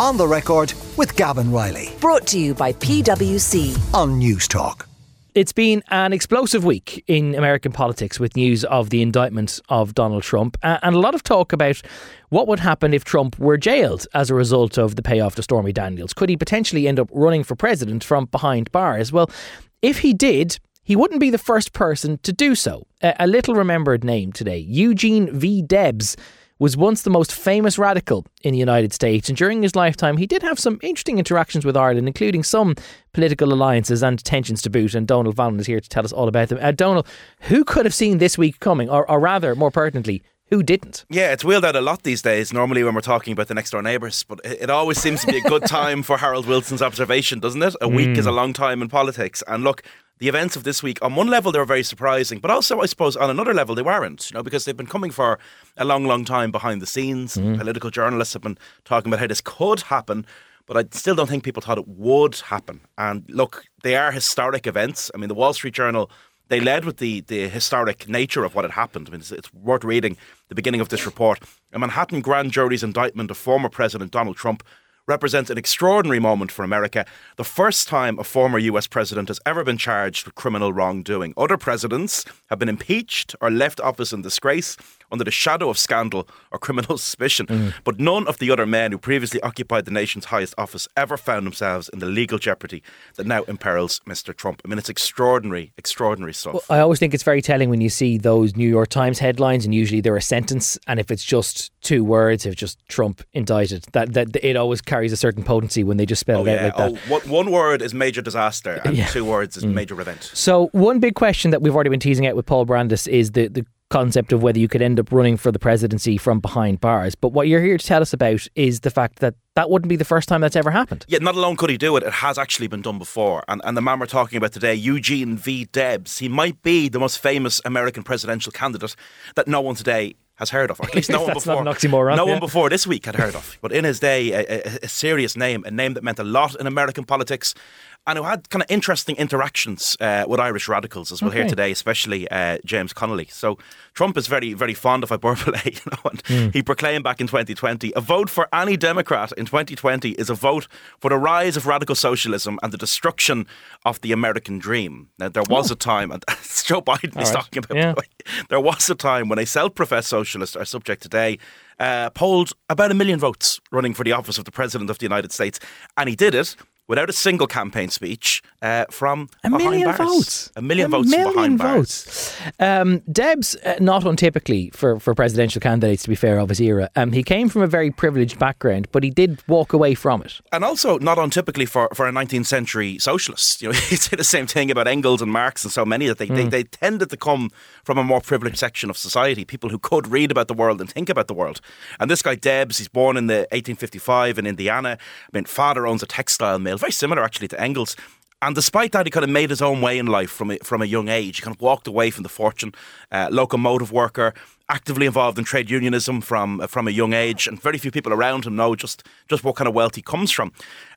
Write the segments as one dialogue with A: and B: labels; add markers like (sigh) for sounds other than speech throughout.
A: On the record with Gavan Reilly
B: Brought to you by PwC.
A: on News Talk.
C: It's been an explosive week in American politics with news of the indictment of Donald Trump and a lot of talk about what would happen if Trump were jailed as a result of the payoff to Stormy Daniels. Could he potentially end up running for president from behind bars? Well, if he did, he wouldn't be the first person to do so. A, a little remembered name today Eugene V. Debs was once the most famous radical in the United States, and during his lifetime, he did have some interesting interactions with Ireland, including some political alliances and tensions to boot. And Donal Fallon is here to tell us all about them. Uh, Donal, who could have seen this week coming, or, or rather, more pertinently, who didn't?
D: Yeah, it's wheeled out a lot these days, normally when we're talking about the next door neighbours, but it it always seems to be a good (laughs) time for Harold Wilson's observation, doesn't it? A week is a long time in politics. And look, the events of this week, on one level, they were very surprising, but also, I suppose, on another level, they weren't, you know, because they've been coming for a long, long time behind the scenes. Mm-hmm. Political journalists have been talking about how this could happen. But I still don't think people thought it would happen. And look, they are historic events. I mean, the Wall Street Journal they led with the, the historic nature of what had happened. I mean, it's, it's worth reading the beginning of this report. A Manhattan grand jury's indictment of former President Donald Trump represents an extraordinary moment for America. The first time a former US president has ever been charged with criminal wrongdoing. Other presidents have been impeached or left office in disgrace under the shadow of scandal or criminal (laughs) suspicion. Mm. But none of the other men who previously occupied the nation's highest office ever found themselves in the legal jeopardy that now imperils Mr. Trump. I mean, it's extraordinary, extraordinary stuff.
C: I always think it's very telling when you see those New York Times headlines, and usually they're a sentence, and if it's just two words, if just Trump indicted, that, that it always carries a certain potency when they just spell
D: Oh,
C: it out
D: yeah.
C: like that.
D: Oh, one- one word is major disaster, and
C: Yeah.
D: two words is mm. major event.
C: So one big question that we've already been teasing out with Paul Brandis is the the concept of whether you could end up running for the presidency from behind bars. But what you're here to tell us about is the fact that that wouldn't be the first time that's ever happened.
D: Yeah, not alone could he do it, it has actually been done before. And, and the man we're talking about today, Eugene V. Debs, he might be the most famous American presidential candidate that no one today has heard of, or at least (laughs) no one before.
C: oxymoron,
D: no
C: yeah.
D: one before this week had heard of. But in his day, a, a, a serious name, a name that meant a lot in American politics, and who had kind of interesting interactions uh, with Irish radicals, as we'll hear today, especially uh, James Connolly. So Trump is very, very fond of hyperbole. (laughs) You know, and
C: Hmm.
D: he proclaimed back in 2020, a vote for any Democrat in 2020 is a vote for the rise of radical socialism and the destruction of the American dream. Now, there was a time, and (laughs) Joe Biden he's
C: Oh. right.
D: talking about.
C: Yeah.
D: by the way. There was a time when a self-professed socialist, our subject today, uh, polled about a million votes running for the office of the president of the United States, and he did it without a single campaign speech uh, from
C: A million
D: bars.
C: votes.
D: A million
C: A
D: votes
C: million
D: behind bars.
C: votes. Um, Debs, uh, not untypically for, for presidential candidates, to be fair, of his era, um, he came from a very privileged background, but he did walk away from it.
D: And also not untypically for, for a 19th century socialist. You know, (laughs) you say the same thing about Engels and Marx and so many that they, they, they tended to come from a more privileged section of society, people who could read about the world and think about the world. And this guy Debs, he's born in the 1855 in Indiana. I mean, father owns a textile mill, very similar actually to Engels. And despite that, he kind of made his own way in life from a, from a young age. He kind of walked away from the fortune, uh, locomotive worker, actively involved in trade unionism from uh, from a young age, and very few people around him know just just what kind of wealth he comes from.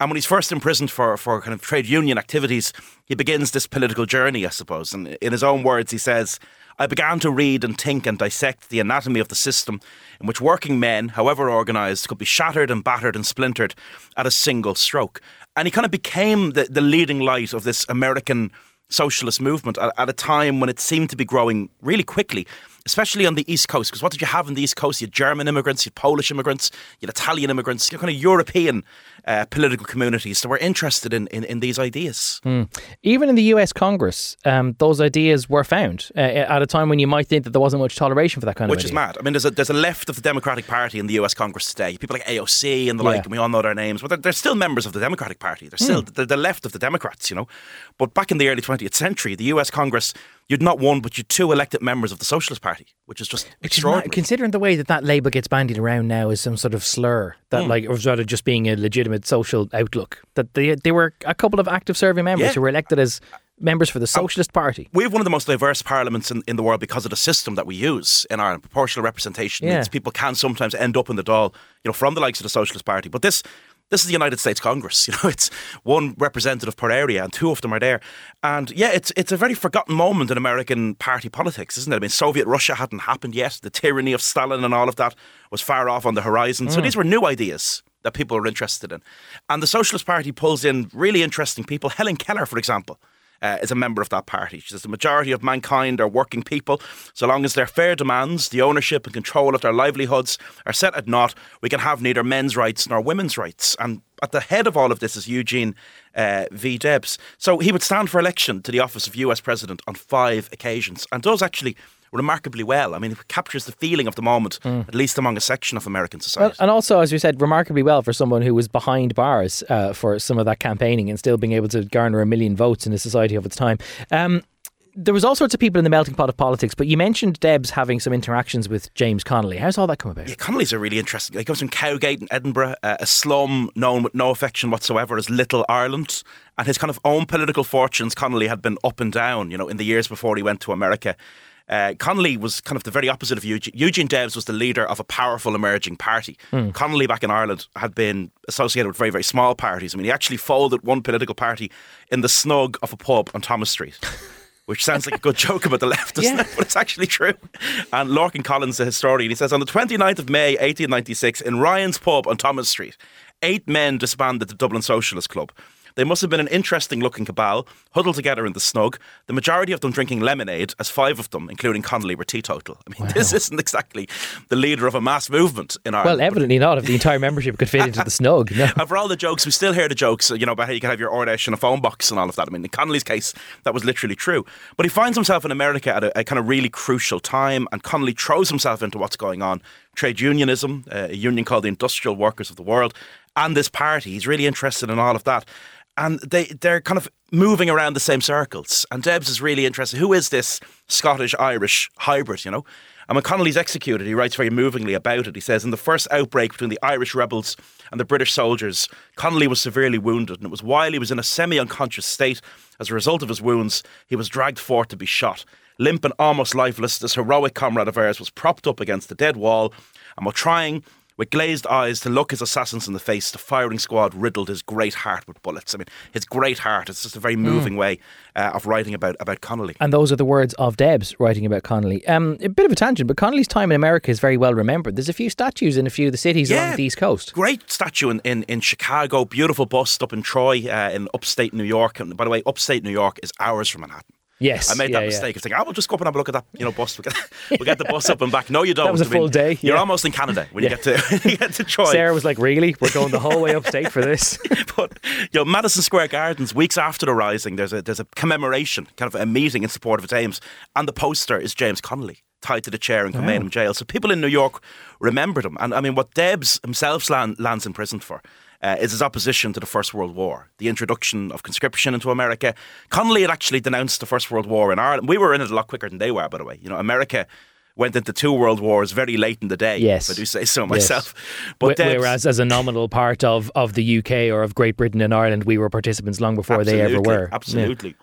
D: And when he's first imprisoned for for kind of trade union activities, he begins this political journey, I suppose. And in his own words, he says. I began to read and think and dissect the anatomy of the system in which working men, however organised, could be shattered and battered and splintered at a single stroke. And he kind of became the, the leading light of this American socialist movement at, at a time when it seemed to be growing really quickly, especially on the East Coast. Because what did you have on the East Coast? You had German immigrants, you had Polish immigrants, you had Italian immigrants, you had kind of European uh, political communities that were interested in, in, in these ideas.
C: Even in the US Congress, um, those ideas were found uh, at a time when you might think that there wasn't much toleration for that kind
D: Which
C: of
D: Which
C: is
D: mad. I mean, there's a there's a left of the Democratic Party in the U.S. Congress today. People like AOC and the
C: Yeah.
D: like, and we all know their names, but they're, they're still members of the Democratic Party. They're still
C: Hmm.
D: they're the left of the Democrats, you know. But back in the early 20th century, the U.S. Congress, you'd not one, but you'd two elected members of the Socialist Party, which is just
C: Which is mad,
D: extraordinary.
C: considering the way that that label gets bandied around now as some sort of slur, that
D: Hmm.
C: like, or rather just being a legitimate social outlook, that they they were a couple of active serving members
D: Yeah.
C: who were elected as members for the Socialist Party.
D: we have one of the most diverse parliaments in, in the world because of the system that we use in Ireland. Proportional representation
C: Yeah.
D: means people can sometimes end up in the Dáil, you know, from the likes of the Socialist Party. But this this is the United States Congress. (laughs) You know, it's one representative per area, and two of them are there. And yeah, it's it's a very forgotten moment in American party politics, isn't it? I mean, Soviet Russia hadn't happened yet. The tyranny of Stalin and all of that was far off on the horizon. So mm. these were new ideas that people were interested in. And the Socialist Party pulls in really interesting people. Helen Keller, for example, uh, is a member of that party. She says the majority of mankind are working people. So long as their fair demands, the ownership and control of their livelihoods are set at naught, we can have neither men's rights nor women's rights. And at the head of all of this is Eugene uh, V. Debs. So he would stand for election to the office of US President on five occasions and does actually remarkably well. I mean, it captures the feeling of the moment, at least among a section of American
C: Well,
D: society.
C: and also, as you said, remarkably well for someone who was behind bars uh, for some of that campaigning and still being able to garner a million votes in a society of its time. Um, there was all sorts of people in the melting pot of politics, but you mentioned Debs having some interactions with James Connolly. How's all that come about?
D: Yeah, Connolly's a really interesting. He comes from Cowgate in Edinburgh, uh, a slum known with no affection whatsoever as Little Ireland. And his kind of own political fortunes, Connolly had been up and down, you know, in the years before he went to America. Uh, Connolly was kind of the very opposite of Eugene. Eugene Debs was the leader of a powerful emerging party. Connolly back in Ireland had been associated with very, very small parties. I mean, he actually folded one political party in the snug of a pub on Thomas Street. (laughs) Which sounds like a good joke about the left, doesn't
C: Yeah.
D: it? (laughs) But it's actually true. And Lorcan Collins, the historian, he says on the 29th of May 1896 in Ryan's pub on Thomas Street, eight men disbanded the Dublin Socialist Club. They must have been an interesting looking cabal, huddled together in the snug, the majority of them drinking lemonade, as five of them, including Connolly, were teetotal. I mean, this isn't exactly the leader of a mass movement in Ireland.
C: Well, evidently not. If the entire membership could fit into the snug, no. (laughs)
D: And for all the jokes, we still hear the jokes, you know, about how you can have your Ard Fheis in a phone box and all of that. I mean, in Connolly's case, that was literally true. But he finds himself in America at a, a kind of really crucial time, and Connolly throws himself into what's going on. Trade unionism, uh, a union called the Industrial Workers of the World, and this party. He's really interested in all of that. And they, they're kind of moving around the same circles. And Debs is really interested. Who is this Scottish Irish hybrid, you know? And when Connolly's executed, he writes very movingly about it. He says, In the first outbreak between the Irish rebels and the British soldiers, Connolly was severely wounded, and it was while he was in a semi unconscious state. As a result of his wounds, he was dragged forth to be shot. Limp and almost lifeless, this heroic comrade of ours was propped up against the dead wall, and while trying with glazed eyes to look his assassins in the face, the firing squad riddled his great heart with bullets. I mean, his great heart. It's just a very moving way uh, of writing about, about Connolly.
C: And those are the words of Debs writing about Connolly. Um, a bit of a tangent, but Connolly's time in America is very well remembered. There's a few statues in a few of the cities along the East Coast.
D: Great statue in, in, in Chicago, beautiful bust up in Troy, uh, in upstate New York. And by the way, upstate New York is hours from Manhattan.
C: Yes,
D: I made
C: yeah,
D: that
C: yeah.
D: mistake of thinking, I will just go up and have a look at that, you know, bus. We'll get, (laughs) (laughs) we'll get the bus up and back. No, you don't.
C: That was a
D: I mean,
C: full day,
D: You're almost in Canada when you get to when (laughs) you get to Troy.
C: Sarah was like, "Really? We're going the whole way upstate for this?"
D: but you know, Madison Square Gardens, weeks after the rising, there's a there's a commemoration, kind of a meeting in support of its aims, and the poster is James Connolly tied to the chair oh. in Kilmainham jail. So people in New York remembered him, and I mean, what Debs himself land, lands in prison for. Uh, is his opposition to the First World War, the introduction of conscription into America. Connolly had actually denounced the First World War in Ireland. We were in it a lot quicker than they were, by the way. You know, America went into two world wars very late in the day.
C: Yes.
D: if I do say so myself.
C: Wh-
D: But Debs-
C: Whereas, as a nominal part of, of the UK or of Great Britain and Ireland, we were participants long before they ever were.
D: Absolutely.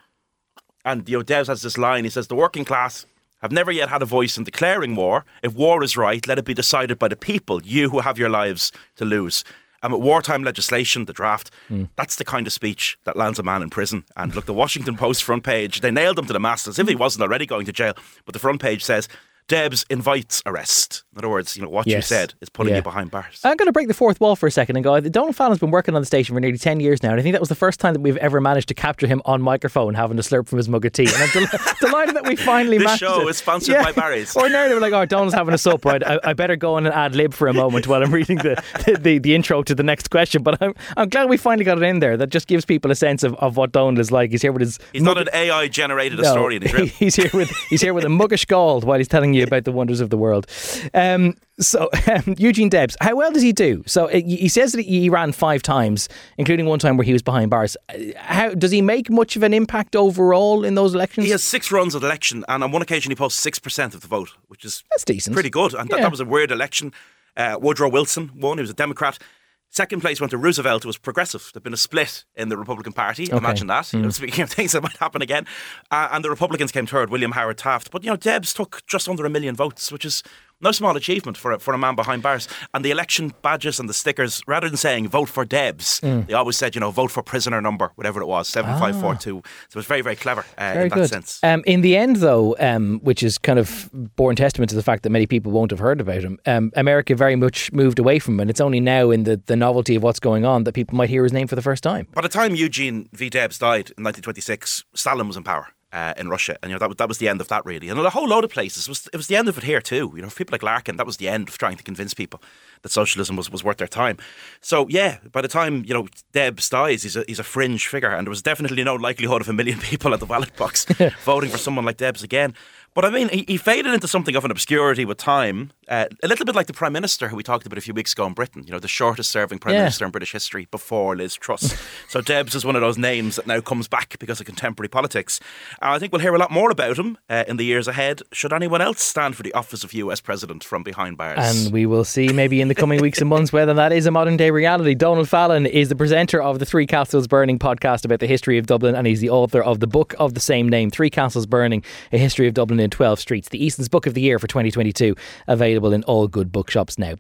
D: And you know, Debs has this line. He says, "The working class have never yet had a voice in declaring war. If war is right, let it be decided by the people, you who have your lives to lose." With wartime legislation, the draft,
C: Hmm.
D: that's the kind of speech that lands a man in prison. And look, the Washington Post front page, they nailed him to the mast as if he wasn't already going to jail. But the front page says, Debs invites arrest. In other words, you know, what you said is putting
C: Yeah.
D: you behind bars.
C: I'm going to break the fourth wall for a second and go. Donal Fallon's been working on the station for nearly 10 years now, and I think that was the first time that we've ever managed to capture him on microphone having a slurp from his mug of tea. And I'm del- (laughs) delighted that we finally
D: This
C: managed
D: show
C: it.
D: is sponsored by Barry's. (laughs)
C: Ordinarily, we're like, oh, Donal's having a sup, right? I, I better go on and ad lib for a moment while I'm reading the, the, the, the intro to the next question. But I'm, I'm glad we finally got it in there. That just gives people a sense of, of what Donal is like. He's here with his.
D: He's not an AI generated
C: No,
D: historian. He's (laughs)
C: he's here with he's here with a muggish gold while he's telling you about the wonders of the world. Um, so um, Eugene Debs, how well does he do? So uh, he says that he ran five times, including one time where he was behind bars. Uh, How does he make much of an impact overall in those elections?
D: He has six runs at election, and on one occasion he posts six percent of the vote, which is
C: That's decent.
D: pretty good. And that,
C: Yeah.
D: that was a weird election. Uh, Woodrow Wilson won; he was a Democrat. Second place went to Roosevelt, who was progressive. There'd been a split in the Republican Party. Imagine that.
C: Hmm.
D: You know, speaking of (laughs) things that might happen again, uh, and the Republicans came third. William Howard Taft, but you know, Debs took just under a million votes, which is No small achievement for a, for a man behind bars. And the election badges and the stickers, rather than saying vote for Debs,
C: Mm.
D: they always said, you know, vote for prisoner number, whatever it was, 7542. So it was very, very clever uh,
C: Very
D: in that
C: good.
D: sense.
C: Um, in the end, though, um, which is kind of borne testament to the fact that many people won't have heard about him, um, America very much moved away from him. And it's only now in the, the novelty of what's going on that people might hear his name for the first time.
D: By the time Eugene V. Debs died in 1926, Stalin was in power. Uh, in Russia, and you know that that was the end of that really, and a whole load of places. It was it was the end of it here too. You know, for people like Larkin, that was the end of trying to convince people that socialism was, was worth their time. So yeah, by the time you know Debs dies, he's a he's a fringe figure, and there was definitely no likelihood of a million (laughs) people at the ballot box (laughs) voting for someone like Debs again. But I mean, he, he faded into something of an obscurity with time, uh, a little bit like the Prime Minister who we talked about a few weeks ago in Britain. You know, the shortest serving Prime
C: Yeah.
D: Minister in British history before Liz Truss. (laughs) so Debs is one of those names that now comes back because of contemporary politics. Uh, I think we'll hear a lot more about him uh, in the years ahead. Should anyone else stand for the office of US President from behind bars?
C: And we will see maybe in the coming weeks and months whether that is a modern day reality. Donal Fallon is the presenter of the Three Castles Burning podcast about the history of Dublin, and he's the author of the book of the same name, Three Castles Burning A History of Dublin in 12 Streets, the Eason's Book of the Year for 2022, available in all good bookshops now.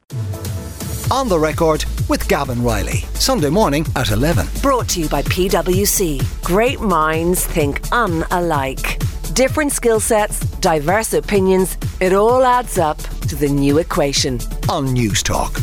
A: On the record with Gavan Reilly. Sunday morning at 11.
B: Brought to you by PwC. Great minds think unalike. Different skill sets, diverse opinions. It all adds up to the new equation.
A: On News Talk.